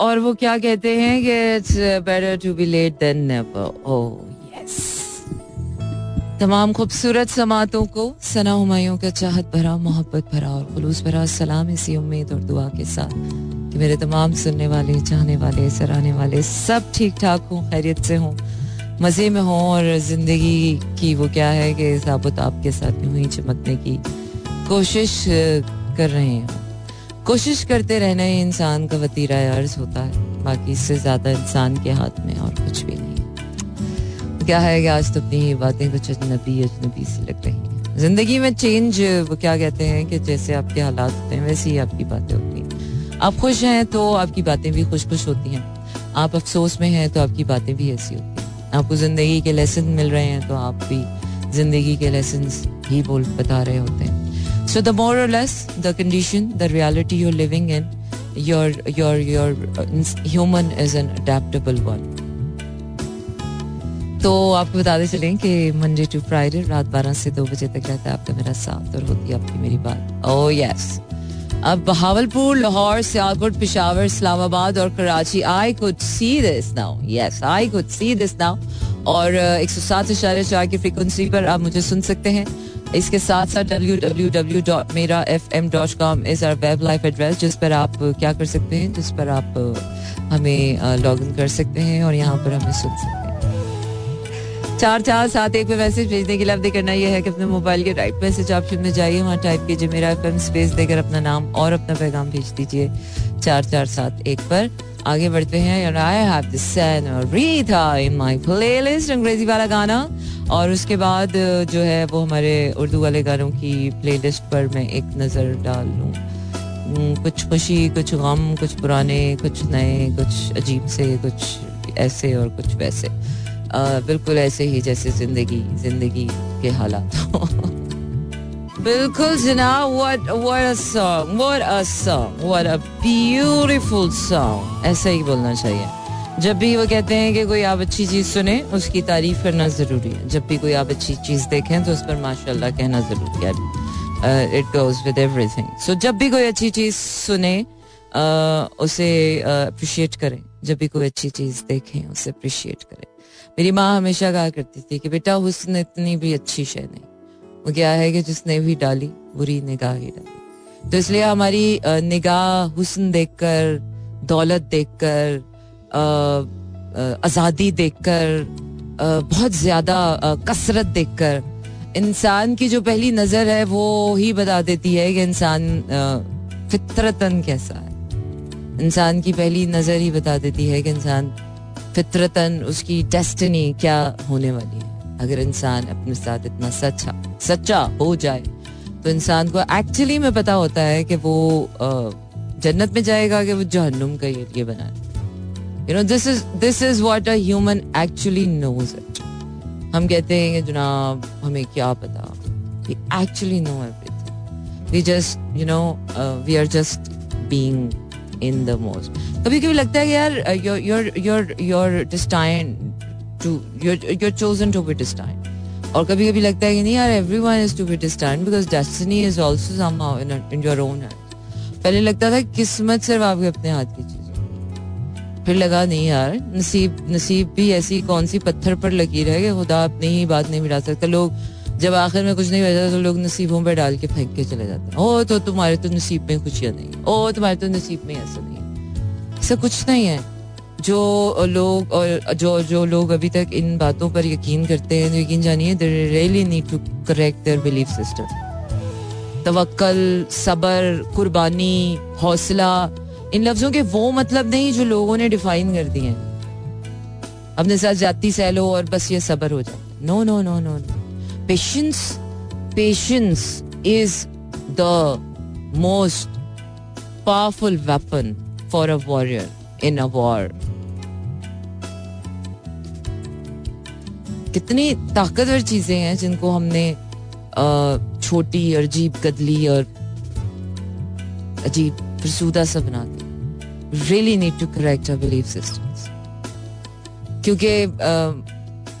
और वो क्या कहते हैं कि it's better to be late than never oh yes तमाम खूबसूरत समातों को सना हुमायूं का चाहत भरा, मोहब्बत भरा और खलूस भरा सलाम इसी उम्मीद और दुआ के साथ कि मेरे तमाम सुनने वाले, चाहने वाले, सराहने वाले सब ठीक ठाक हों, खैरियत से हों, मज़े में हों और ज़िंदगी की वो क्या है कि साबुत आपके साथ यूँ ही चमकने की कोशिश कर रहे हैं। कोशिश करते रहना ही इंसान का वतीरा अर्ज़ होता है। बाकी इससे ज़्यादा इंसान के हाथ में और कुछ भी नहीं क्या है कि आज तो अपनी बातें कुछ अजनबी अजनबी सी लग रही हैं। ज़िंदगी में चेंज वो क्या कहते हैं कि जैसे आपके हालात होते हैं, वैसे ही आपकी बातें होती हैं। आप खुश हैं तो आपकी बातें भी खुश खुश होती हैं। आप अफसोस में हैं तो आपकी बातें भी ऐसी होती हैं। आपको ज़िंदगी के लेसन मिल रहे हैं तो आप भी ज़िंदगी के लेसन ही बोल बता रहे होते हैं। The more or less the condition, the reality you're living in, your your your uh, human is an one. तो आपको बताते चलें कि मंडे टू फ्राइडे रात बारह से दो बजे तक रहता है आपका मेरा साथ और होती है आपकी मेरी बात। ओ oh, यस अब बहावलपुर लाहौर सियालकोट पिशावर इस्लामाबाद और Karachi I could see this now yes I could see this now और uh, एक सौ सात इशारे चार की फ्रिक्वेंसी पर आप मुझे सुन सकते हैं। इसके साथ साथ W W W dot Mera F M dot com is our web life address जिस पर आप क्या कर सकते हैं, जिस पर आप हमें लॉग इन कर सकते हैं और यहाँ पर हमें सुन सकते हैं। चार चार सात एक पे मैसेज भेजने के लिए आपने करना यह है कि अपने मोबाइल के राइट मैसेज ऑप्शन में जाइए, वहाँ टाइप कीजिए, मेरा एफएम स्पेस देकर अपना नाम और अपना पैगाम भेज दीजिए। चार चार सात एक पर। आगे बढ़ते हैं I have this in my playlist अंग्रेज़ी वाला गाना। और उसके बाद, जो है, वो हमारे उर्दू वाले गानों की प्लेलिस्ट पर मैं एक नज़र डाल लूँ। कुछ खुशी, कुछ गम, कुछ पुराने, कुछ नए, कुछ अजीब से, कुछ ऐसे और कुछ वैसे। बिल्कुल ऐसे ही जैसे ज़िंदगी ज़िंदगी के हालात बिल्कुल अ सॉन्ग ब्यूटीफुल सॉन्ग ऐसा ही बोलना चाहिए। जब भी वो कहते हैं कि कोई आप अच्छी चीज़ सुने उसकी तारीफ़ करना ज़रूरी है। जब भी कोई आप अच्छी चीज़ देखें तो उस पर माशाल्लाह कहना ज़रूरी है। It goes with everything so जब भी कोई अच्छी चीज़ सुने uh, उसे अप्रिशिएट uh, करें। जब भी कोई अच्छी चीज़ देखें, उसे अप्रिशिएट करें। मेरी माँ हमेशा कहा करती थी कि, बेटा हुस्न इतनी भी अच्छी शय नहीं। वो क्या है कि जिसने भी डाली, बुरी निगाह ही डाली। तो इसलिए हमारी निगाह, हुस्न देखकर, दौलत देखकर आज़ादी देखकर बहुत ज़्यादा कसरत देखकर, इंसान की जो पहली नज़र है, वो ही बता देती है कि इंसान फितरतन कैसा है। इंसान की पहली नज़र ही बता देती है कि इंसान फितरतन उसकी डेस्टिनी क्या होने वाली है। अगर इंसान अपने साथ इतना सच्चा सच्चा हो जाए तो इंसान को एक्चुअली में पता होता है कि वो जन्नत में जाएगा कि वो जहन्नुम का ये बना you know this is this is what a human actually knows it हम कहते हैं कि जनाब, हमें क्या पता? We actually know everything we just you know we are just being in the most कभी कभी लगता है यार your your your destined to your chosen to be destined और कभी कभी लगता है कि नहीं यार every one is to be destined because destiny is also somehow in your own hand पहले लगता था किस्मत सिर्फ़ आपके अपने हाथ की चीज़ फिर लगा, नहीं यार, नसीब नसीब भी ऐसी कौन सी पत्थर पर लकीर है कि खुदा अपनी ही बात नहीं मिला सकता। लोग जब आखिर में कुछ नहीं बचा तो लोग नसीबों पर डाल के फेंक के चले जाते हैं। ओ तो तुम्हारे तो नसीब में खुशियाँ नहीं ओ, तुम्हारे तो नसीब में ऐसा नहीं ऐसा कुछ नहीं है। जो लोग और जो जो लोग अभी तक इन बातों पर यकीन करते हैं तो यकीन जानिए they really need to correct their belief system तवक्कल, सबर, कुर्बानी, हौसला, इन लफ्जों के वो मतलब नहीं जो लोगों ने डिफाइन कर दिए हैं। अपने साथ जाती सह लो और बस ये सबर हो जाए। No no no no no patience patience is the most powerful weapon for a warrior in a war कितनी ताकतवर चीज़ें हैं जिनको हमने छोटी और अजीब, गदली और अजीब फरसूदा सा बना दिया। Really need to correct our belief systems क्योंकि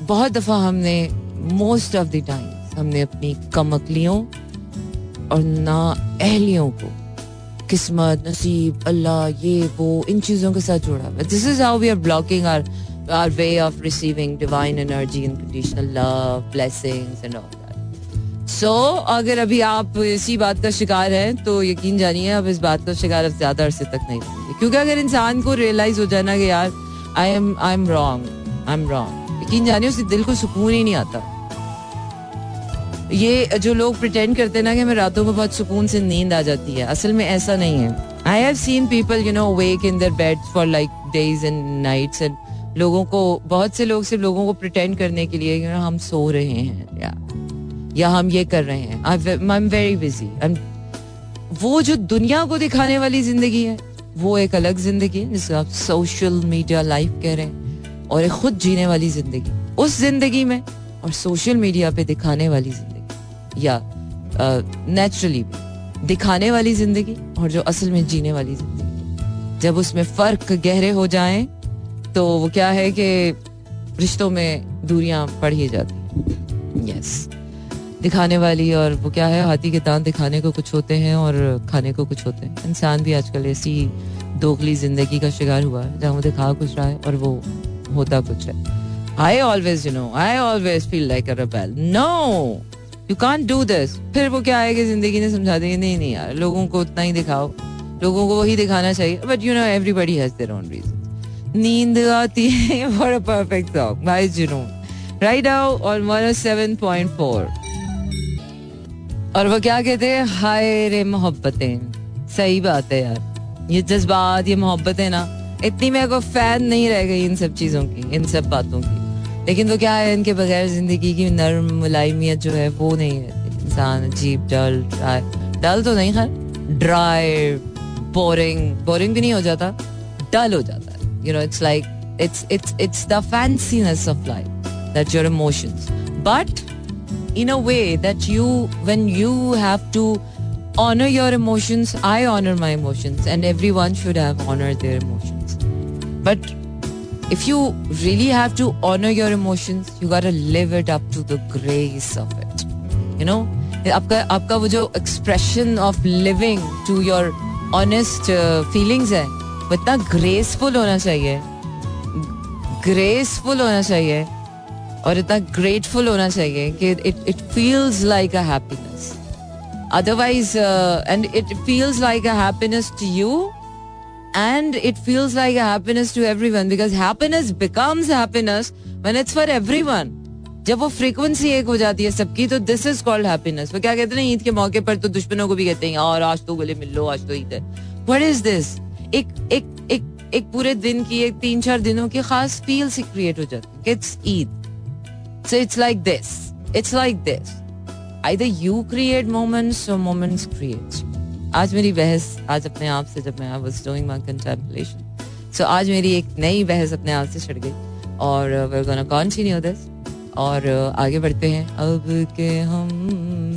बहुत दफ़ा हमने मोस्ट ऑफ़ द टाइम हमने अपनी कमकलियों और ना अहलियों को, किस्मत, नसीब, अल्लाह, ये, वो, इन चीज़ों के साथ जुड़ा हुआ। This is how we are blocking our our way of receiving divine energy unconditional love blessings and all so अगर अभी आप इसी बात का शिकार हैं तो यकीन जानिए अब इस बात का शिकार अब ज़्यादा अरसे तक नहीं होंगे। क्योंकि अगर इंसान को रियलाइज़ हो जाना कि यार I am I am wrong I am wrong यकीन जानिए उसके दिल को सुकून ही नहीं आता। ये जो लोग प्रिटेंड करते हैं ना कि हमें रातों को बहुत सुकून से नींद आ जाती है, असल में ऐसा नहीं है। I have seen people you know wake in their bed for like days and nights and लोगों को, बहुत से लोग सिर्फ़ लोगों को प्रिटेंड करने के लिए यू नो हम सो रहे हैं, या या हम ये कर रहे हैं। आई एम वेरी बिज़ी वो जो दुनिया को दिखाने वाली ज़िंदगी है, वो एक अलग ज़िंदगी है, जिसको आप सोशल मीडिया लाइफ कह रहे हैं। और एक खुद जीने वाली ज़िंदगी। उस ज़िंदगी में और सोशल मीडिया पे दिखाने वाली ज़िंदगी। या नेचुरली दिखाने वाली ज़िंदगी और जो असल में जीने वाली ज़िंदगी। जब उसमें फ़र्क गहरे हो जाएँ तो वो क्या है कि रिश्तों में दूरियाँ पढ़ी जाती यस दिखाने वाली और वो क्या है, हाथी के दांत दिखाने को कुछ होते हैं और खाने को कुछ होते हैं। इंसान भी आजकल ऐसी दोगली ज़िंदगी का शिकार हुआ है, जहाँ वो दिखा कुछ रहा है और वो होता कुछ है। I always you know I always feel like a rebel no you can do this फिर वो क्या कि ज़िंदगी ने समझा देंगे, नहीं नहीं यार, लोगों को उतना ही दिखाओ। लोगों को वही दिखाना चाहिए। But you know everybody has their own reason नींद आती है for a perfect song by Junoon. Right now on 107.4 और वो क्या कहते हैं? हाय रे मोहब्बतें। सही बात है यार। ये जज्बात, ये मोहब्बतें ना इतनी मेरे को फ़ैन नहीं रह गई इन सब चीज़ों की, इन सब बातों की। लेकिन वो क्या है, इनके बगैर ज़िंदगी की नर्म, मुलायमियत जो है, वो नहीं है इंसान अजीब, डल ड्राई डल तो नहीं, खैर। ड्राई बोरिंग बोरिंग भी नहीं हो जाता डल हो जाता है। You know it's like it's it's it's the fanciness of life that your emotions but in a way that you, when you have to honor your emotions, i honor my emotions and everyone should have honored their emotions but if you really have to honor your emotions, you gotta live it up to the grace of it. You know, आपका आपका वो जो expression of living to your honest uh, feelings है वो इतना graceful होना चाहिए graceful होना चाहिए और इतना grateful होना चाहिए कि it it feels like a happiness. Otherwise, uh, and it feels like a happiness to you and it feels like a happiness to everyone because happiness becomes happiness when it's for everyone. जब वो frequency एक हो जाती है सबकी तो this is called happiness वो क्या कहते हैं ईद के मौके पर तो दुश्मनों को भी कहते हैं और आज तो गले मिल लो, आज तो ईद है. व्हाट इज़ दिस एक एक एक एक पूरे दिन की, एक तीन चार दिनों की खास फील सी क्रिएट हो जाती है। It's Eid. So it's like this it's like this either you create moments or moments create आज मेरी बहस आज अपने आप से जब मैं was doing my contemplation so आज मेरी एक नई बहस अपने आप से छिड़ गई। और we are gonna continue this और uh, आगे बढ़ते हैं। अब के हम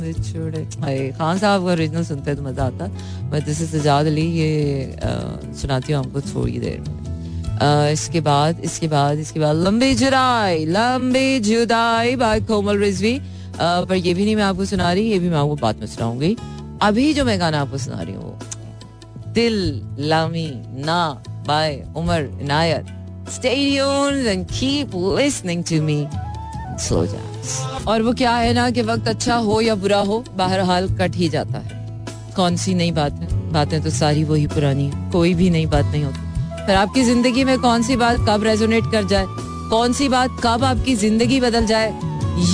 बिछड़े खान साहब का ओरिजिनल सुनते हैं तो मज़ा आता। But this is Sajjad Ali ये uh, सुनाती हूँ आपको थोड़ी देर में। Uh, इसके बाद इसके बाद इसके बाद लंबी जुदाई लंबी जुदाई बाय कोमल रिजवी पर ये भी नहीं मैं आपको सुना रही ये भी मैं आपको बात में सुनाऊँगी। अभी जो मैं गाना आपको सुना रही हूँ, दिल लामी ना by Umar Inayat and keep listening to me. Slow और वो क्या है ना कि वक्त अच्छा हो या बुरा हो, बहरहाल कट ही जाता है। कौन सी नई बात है? बातें तो सारी वही पुरानी है। कोई भी नई बात नहीं होती। पर आपकी ज़िंदगी में कौन सी बात कब रेजोनेट कर जाए? कौन सी बात कब आपकी ज़िंदगी बदल जाए?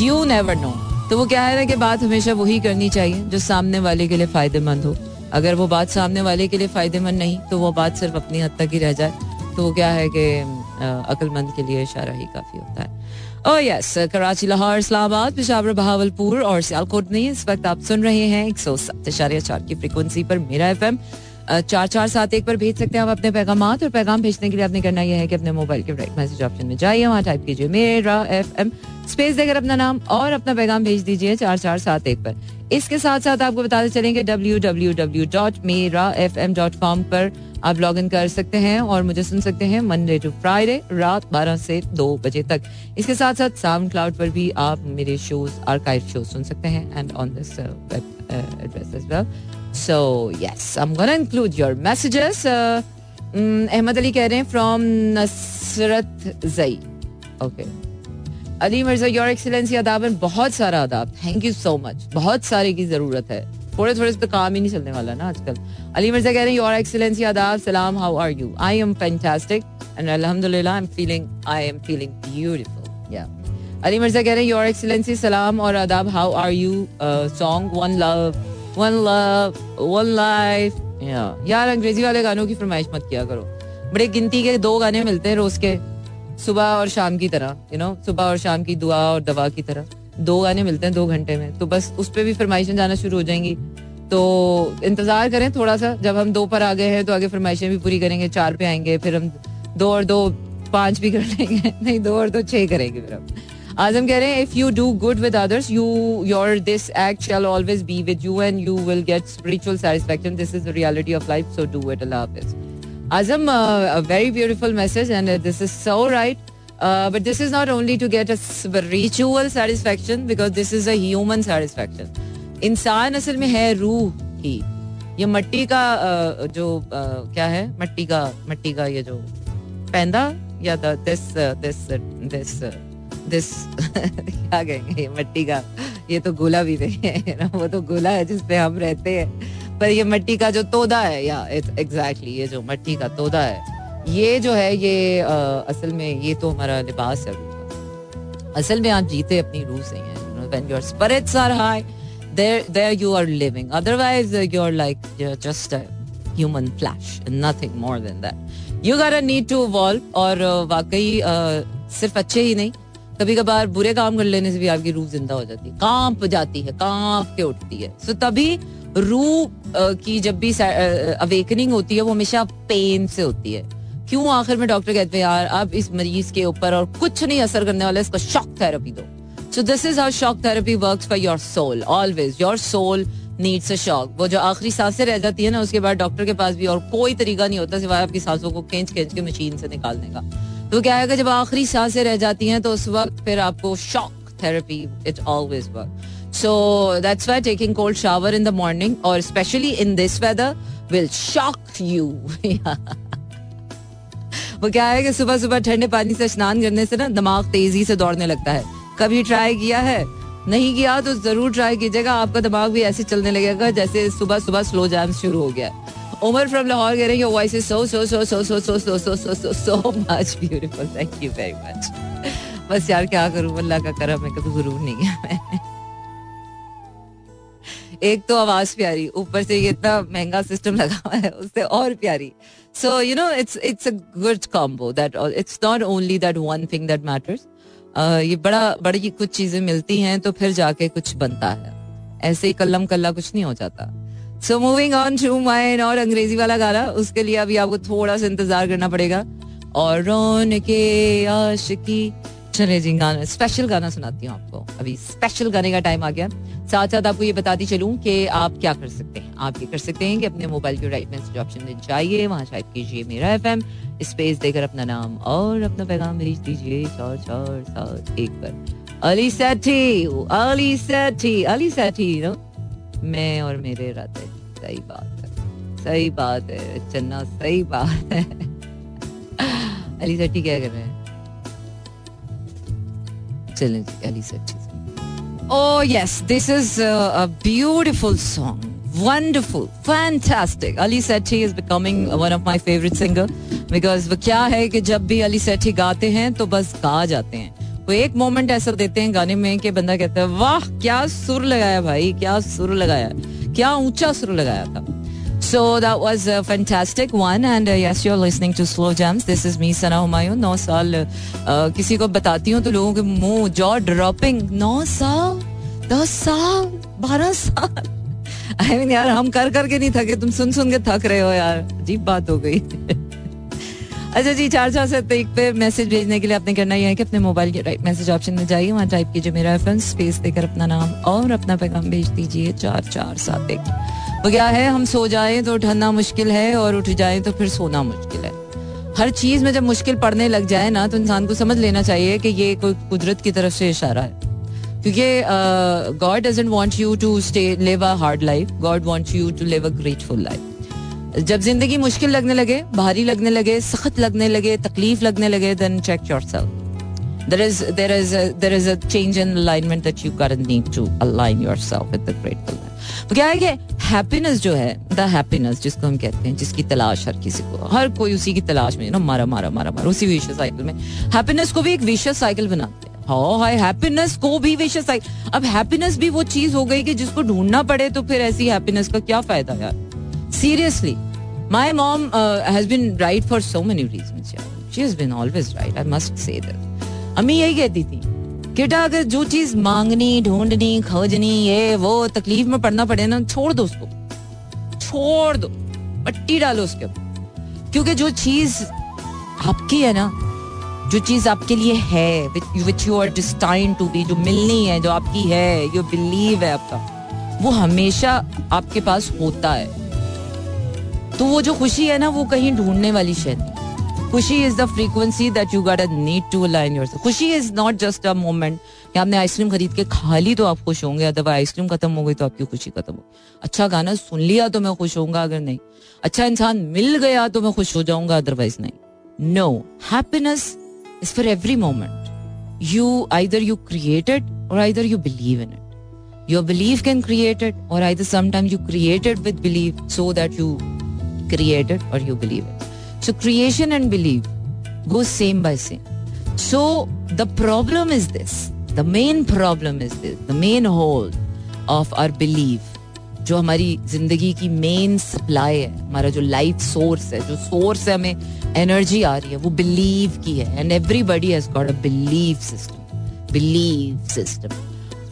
यू नेवर नो तो वो क्या है ना कि बात हमेशा वही करनी चाहिए, जो सामने वाले के लिए फ़ायदेमंद हो। अगर वो बात सामने वाले के लिए फ़ायदेमंद नहीं तो वो बात सिर्फ़ अपनी हद तक ही रह जाए। तो वो क्या है कि अक्लमंद के लिए इशारा ही काफ़ी होता है। Oh oh yes Karachi, Lahore, Islamabad, Peshawar, Bahawalpur और सियालकोट में इस वक्त आप सुन रहे हैं एक सौ सात की फ्रिक्वेंसी पर मेरा एफएम चार चार सात एक पर भेज सकते हैं आप अपने पैगाम और पैगाम भेजने के लिए आपने करना यह है कि अपने मोबाइल के राइट मैसेज ऑप्शन में जाइए, वहाँ टाइप कीजिए, मेरा एफ़ एम स्पेस देकर अपना नाम और अपना पैगाम भेज दीजिए चार चार सात एक पर। इसके साथ साथ आपको बताते चलेंगे W W W dot Mera F M dot com पर आप लॉग इन कर सकते हैं और मुझे सुन सकते हैं मंडे टू फ्राइडे रात बारह से दो बजे तक। इसके साथ साथ साउंड क्लाउड पर भी आप मेरे शोज़ आर्काइव शो सुन सकते हैं and on this web address as well so yes I am gonna include your messages Ahmad Ali कह रहे हैं फ्रॉम नसरत जई okay Ali Mirza your excellency अदाब बहुत सारा अदाब थैंक यू सो मच बहुत सारे की ज़रूरत है. थोड़े थोड़े पे काम ही नहीं चलने वाला ना आजकल. अली मिर्ज़ा कह रहे हैं योर एक्सीलेंसी आदाब सलाम how are you I am fantastic and अल्हम्दुलिल्लाह I am feeling I am feeling beautiful या अली मिर्ज़ा कह रहे हैं योर एक्सीलेंसी सलाम और आदाब how are you song one love one love one life यार, अंग्रेज़ी वाले गानों की फरमाइश मत किया करो। बड़े गिनती के दो गाने मिलते हैं रोज के। सुबह और शाम की तरह यू नो सुबह और शाम की दुआ और दवा की तरह। दो गाने मिलते हैं दो घंटे में। तो बस उस पर भी फरमाइशें जाना शुरू हो जाएँगी। तो इंतज़ार करें थोड़ा सा जब हम दो पर आ गए हैं तो आगे फरमाइशें भी पूरी करेंगे, चार पे आएँगे, फिर हम दो और दो, पाँच भी कर लेंगे। नहीं, दो और दो छह करेंगे फिर हम। आजम कह रहे हैं if you do good with others you your this act shall always be with you and you will get spiritual satisfaction this is the reality of life so do it Allah Hafiz Azam, uh, a very beautiful message, and uh, this is so right. Uh, but this is not only to get a spiritual satisfaction because this is a human satisfaction. इंसान असल में है रूह ही ये मट्टी का uh, जो uh, क्या है मट्टी का मट्टी का ये जो पैंदा या दिस दिस दिस दिस क्या कहेंगे ये मट्टी का ये तो गोला भी नहीं है ना? वो तो गोला है जिसपे हम रहते हैं। पर ये मट्टी का जो तोदा है या एग्जैक्टली ये जो मट्टी का तोदा है ये जो है ये आ, असल में ये तो हमारा लिबास है। असल में आप जीते अपनी रूह से हैं when your spirits are high there there you are living otherwise you are like just a human flash nothing more than that you got need to evolve और वाकई सिर्फ़ अच्छे ही नहीं कभी कभार बुरे काम कर लेने से भी आपकी रूह ज़िंदा हो जाती है। काँप जाती है, काँप के उठती है। सो तभी रूह की जब भी अवेकनिंग होती है, वो हमेशा पेन से होती है। क्यों आखिर में डॉक्टर कहते हैं, यार, अब इस मरीज़ के ऊपर और कुछ नहीं असर करने वाला, इसका शॉक थेरेपी दो। So this is how shock therapy works for your soul always your soul needs a shock वो जो आखिरी साँसें रह जाती है ना, उसके बाद डॉक्टर के पास भी और कोई तरीका नहीं होता सिवाय आपकी सांसों को खींच खींच के मशीन से निकालने का। तो क्या है जब आखिरी साँसें रह जाती हैं तो उस वक्त फिर आपको shock therapy it always work So, that's why taking cold shower in the morning or especially in this weather will shock you. वो क्या है कि सुबह सुबह ठंडे पानी से स्नान करने से ना दिमाग तेज़ी से दौड़ने लगता है। कभी ट्राई किया है? नहीं किया तो ज़रूर ट्राई कीजिएगा, आपका दिमाग भी ऐसे चलने लगेगा जैसे सुबह सुबह स्लो जैम शुरू हो गया। उमर फ्रॉम लाहौर कह रहे हैं your voice is so so so so so so so so so so so much beautiful thank you very much बस यार क्या करूँ अल्लाह का करम है कभी गुरूर नहीं गया मैं एक तो आवाज़ प्यारी ऊपर से ये इतना महँगा सिस्टम लगा हुआ है उससे और प्यारी so you know it's it's a good combo that it's not only that one thing that matters ये बड़ा बड़ी कुछ चीज़ें मिलती हैं तो फिर जाके कुछ बनता है ऐसे ही कल्लम कल्ला कुछ नहीं हो जाता so moving on to mine और अंग्रेज़ी वाला गाना, उसके लिए अभी आपको थोड़ा सा इंतज़ार करना पड़ेगा। और रोन के आशिकी। चले जी, गाना स्पेशल गाना सुनाती हूँ आपको। अभी स्पेशल गाने का टाइम आ गया। साथ साथ आपको ये बताती चलूँ कि आप क्या कर सकते हैं। आप ये कर सकते हैं कि अपने मोबाइल के राइट मैसेज ऑप्शन में जाइए, वहाँ टाइप कीजिए मेरा एफ़ एम स्पेस देकर अपना नाम और अपना पैगाम भेज दीजिए। चार चार, सात, एक पर। अली सेठी अली सेठी अली सेठी नो मैं और मेरे राते सही बात है सही बात है चन्ना सही बात है अली सेठी क्या कर रहे हैं चलें Ali Oh yes, this is a, a beautiful song. Wonderful, fantastic. Ali Sethi is becoming one of my favorite singer because वो क्या है कि जब भी अली सेठी गाते हैं तो बस गा जाते हैं वो एक मोमेंट ऐसा देते हैं गाने में कि बंदा कहता है वाह क्या सुर लगाया भाई क्या सुर लगाया क्या ऊँचा सुर लगाया था। So that was a fantastic one and uh, yes you're listening to Slow Jams. This is me Sana Humayun. नौ साल uh, किसी को बताती हूँ तो लोगों के मुँह जॉ ड्रॉपिंग नौ साल दस साल बारह साल। आई I mean, यार हम कर करके नहीं थके तुम सुन सुन के थक रहे हो यार। अजीब बात हो गई। अच्छा जी, चार चार से एक पे मैसेज भेजने के लिए आपने करना यह है कि अपने मोबाइल के राइट मैसेज ऑप्शन में जाइए। वहाँ टाइप कीजिए मेरा एफ़ स्पेस देकर अपना नाम और अपना पैगाम भेज दीजिए चार चार सात एक। वो क्या है? हम सो जाए तो उठना मुश्किल है और उठ जाए तो फिर सोना मुश्किल है। हर चीज़ में जब मुश्किल पड़ने लग जाए ना तो इंसान को समझ लेना चाहिए कि ये कोई कुदरत की तरफ़ से इशारा है। क्योंकि God doesn't want you to stay live a hard life God want you to live a grateful life जब ज़िंदगी मुश्किल लगने लगे भारी लगने लगे सख्त लगने लगे तकलीफ़ लगने लगे then check there is there is a, there is a change in alignment that you gotta need to align yourself with the grateful life तो क्या है कि हैप्पीनेस जो है द हैप्पीनेस जिसको हम कहते हैं जिसकी तलाश हर किसी को हर कोई उसी की तलाश में ना मारा मारा मारा मारा उसी विशेष साइकिल में। हैप्पीनेस को भी एक विशेष साइकिल बनाते हैं। हाँ हाय हैप्पीनेस को भी विशेष साइकिल अब हैप्पीनेस भी वो चीज़ हो गई कि जिसको ढूंढना पड़े तो फिर ऐसी हैप्पीनेस का क्या फ़ायदा यार? Seriously my mom has been right for so many reason she has been always right I must say अम्मी यही कहती थी बेटा अगर जो चीज़ मांगनी ढूंढनी खोजनी ये वो तकलीफ़ में पड़ना पड़े ना छोड़ दो उसको छोड़ दो पट्टी डालो उसके ऊपर क्योंकि जो चीज़ आपकी है ना जो चीज़ आपके लिए है which you are destine to be जो मिलनी है जो आपकी है जो बिलीव है आपका वो हमेशा आपके पास होता है तो वो जो खुशी है ना, वो कहीं ढूँढने वाली शय नहीं खुशी is the frequency that you got need to align your खुशी is not just a moment कि आपने आइसक्रीम खरीद के खा ली तो आप खुश होंगे, अथवा आइसक्रीम खत्म हो गई तो आपकी खुशी खत्म हो। अच्छा गाना सुन लिया तो मैं खुश होऊँगा, अगर नहीं। अच्छा इंसान मिल गया तो मैं खुश हो जाऊँगा अदरवाइज़ नहीं। No happiness is for every moment you either you created और either you believe in it your believe can created और either sometime you created with believe so that you created और you believe it so creation and believe go same by same so the problem is this the main problem is this the main hole of our believe जो हमारी ज़िंदगी की main supply है, हमारा जो life source है, जो source है हमें एनर्जी आ रही है, वो बिलीव की है. And everybody has got a believe system believe system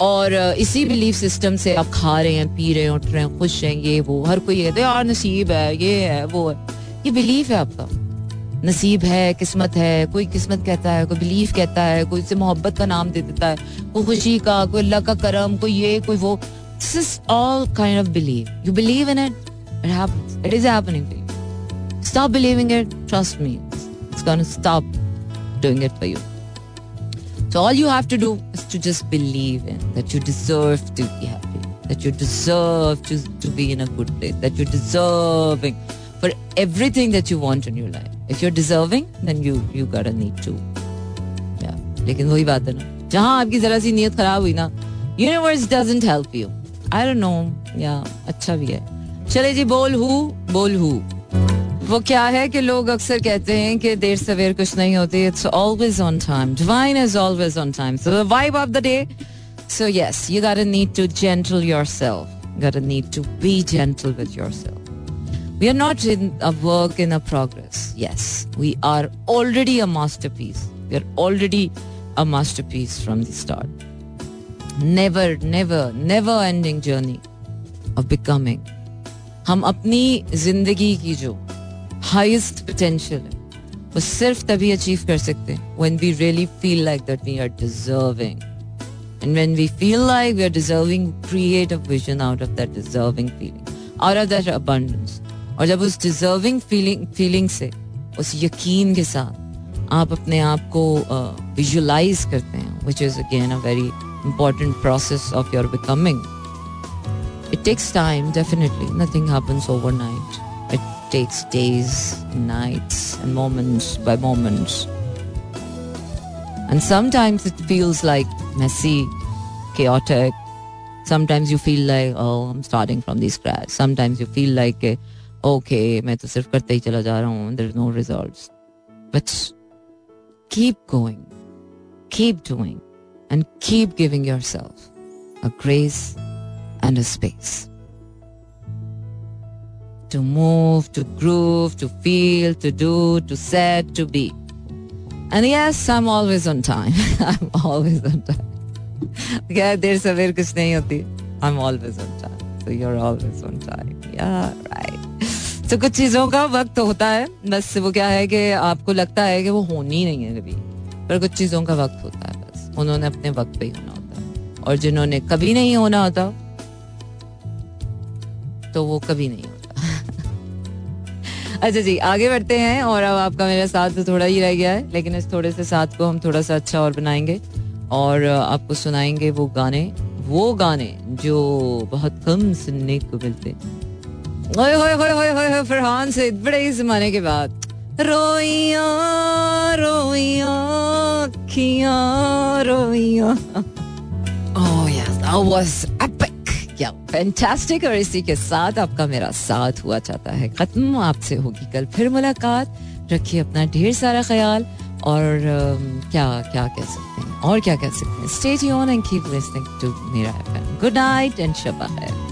और इसी बिलीफ सिस्टम से आप खा रहे हैं, पी रहे हैं, उठ रहे हैं, खुश हैं, ये वो, हर कोई कहते यार, नसीब है, ये है, वो है। ये बिलीफ है आपका। नसीब है, किस्मत है, कोई किस्मत कहता है, कोई बिलीफ कहता है, कोई से मोहब्बत का नाम दे देता है, कोई खुशी का, कोई अल्लाह का करम, कोई ये, कोई वो। This is all kind of believe you believe in it it is happening stop believing it trust me it's gonna stop doing it for you So all you have to do is to just believe in that you deserve to be happy, that you deserve to, to be in a good place, that you're deserving for everything that you want in your life. If you're deserving, then you you gotta need to. Yeah. लेकिन वही बात है ना जहाँ आपकी जरा सी नीयत खराब हुई ना universe doesn't help you I don't know या अच्छा भी है चले जी बोल हु बोल हु वो क्या है कि लोग अक्सर कहते हैं कि देर सवेर कुछ नहीं होती it's always on time divine is always on time so the vibe of the day so yes you got need to gentle yourself got need to be gentle with yourself We are not in a work in a progress. Yes, we are already a masterpiece. We are already a masterpiece from the start. Never, never, never ending journey of becoming. हम अपनी ज़िंदगी की जो heist potential है वो सिर्फ़ तभी achieve कर सकते हैं when we really feel like that we are deserving and when we feel like we are deserving create a vision out of that deserving feeling out of that abundance और जब उस डिजर्विंग फीलिंग फीलिंग से उस यकीन के साथ आप अपने आप को विजुलाइज uh, करते हैं which is again a very important process of your becoming it takes time definitely nothing happens over night takes days, nights, and moments by moments. And sometimes it feels like messy, chaotic. Sometimes you feel like, oh, I'm starting from the scratch. Sometimes you feel like, okay मैं तो सिर्फ करते ही चला जा रहा हूँ there no result but keep going keep doing and keep giving yourself a grace and a space To move, to groove, to feel, to do, to set, to be. And yes, I'm always on time. I'm always on time. क्या देर सवेर कुछ नहीं होती I'm always on time. So you're always on time. Yeah, right. तो कुछ चीज़ों का वक्त होता है बस वो क्या है कि आपको लगता है कि वो होनी नहीं है कभी पर कुछ चीज़ों का वक्त होता है बस उन्होंने अपने वक्त पे ही होना होता है और जिन्होंने कभी नहीं होना होता तो वो कभी नहीं होता अच्छा जी, आगे बढ़ते हैं और अब आपका मेरा साथ तो थोड़ा ही रह गया है, लेकिन इस थोड़े से साथ को हम थोड़ा सा अच्छा और बनाएँगे और आपको सुनाएँगे वो गाने वो गाने जो बहुत कम सुनने को मिलते। फरहान से बड़े ही जमाने के बाद। रोइया रोइया खिया रोइया। Oh yes that was epic या फैंटास्टिक और इसी के साथ आपका मेरा साथ हुआ चाहता है। खत्म आपसे होगी कल फिर मुलाकात। रखिए अपना ढेर सारा ख्याल और क्या क्या कह सकते हैं? और क्या कह सकते हैं? स्टेट ऑन एंड कीप लिसनिंग टू मेरा गुड नाइट एंड शबा खैर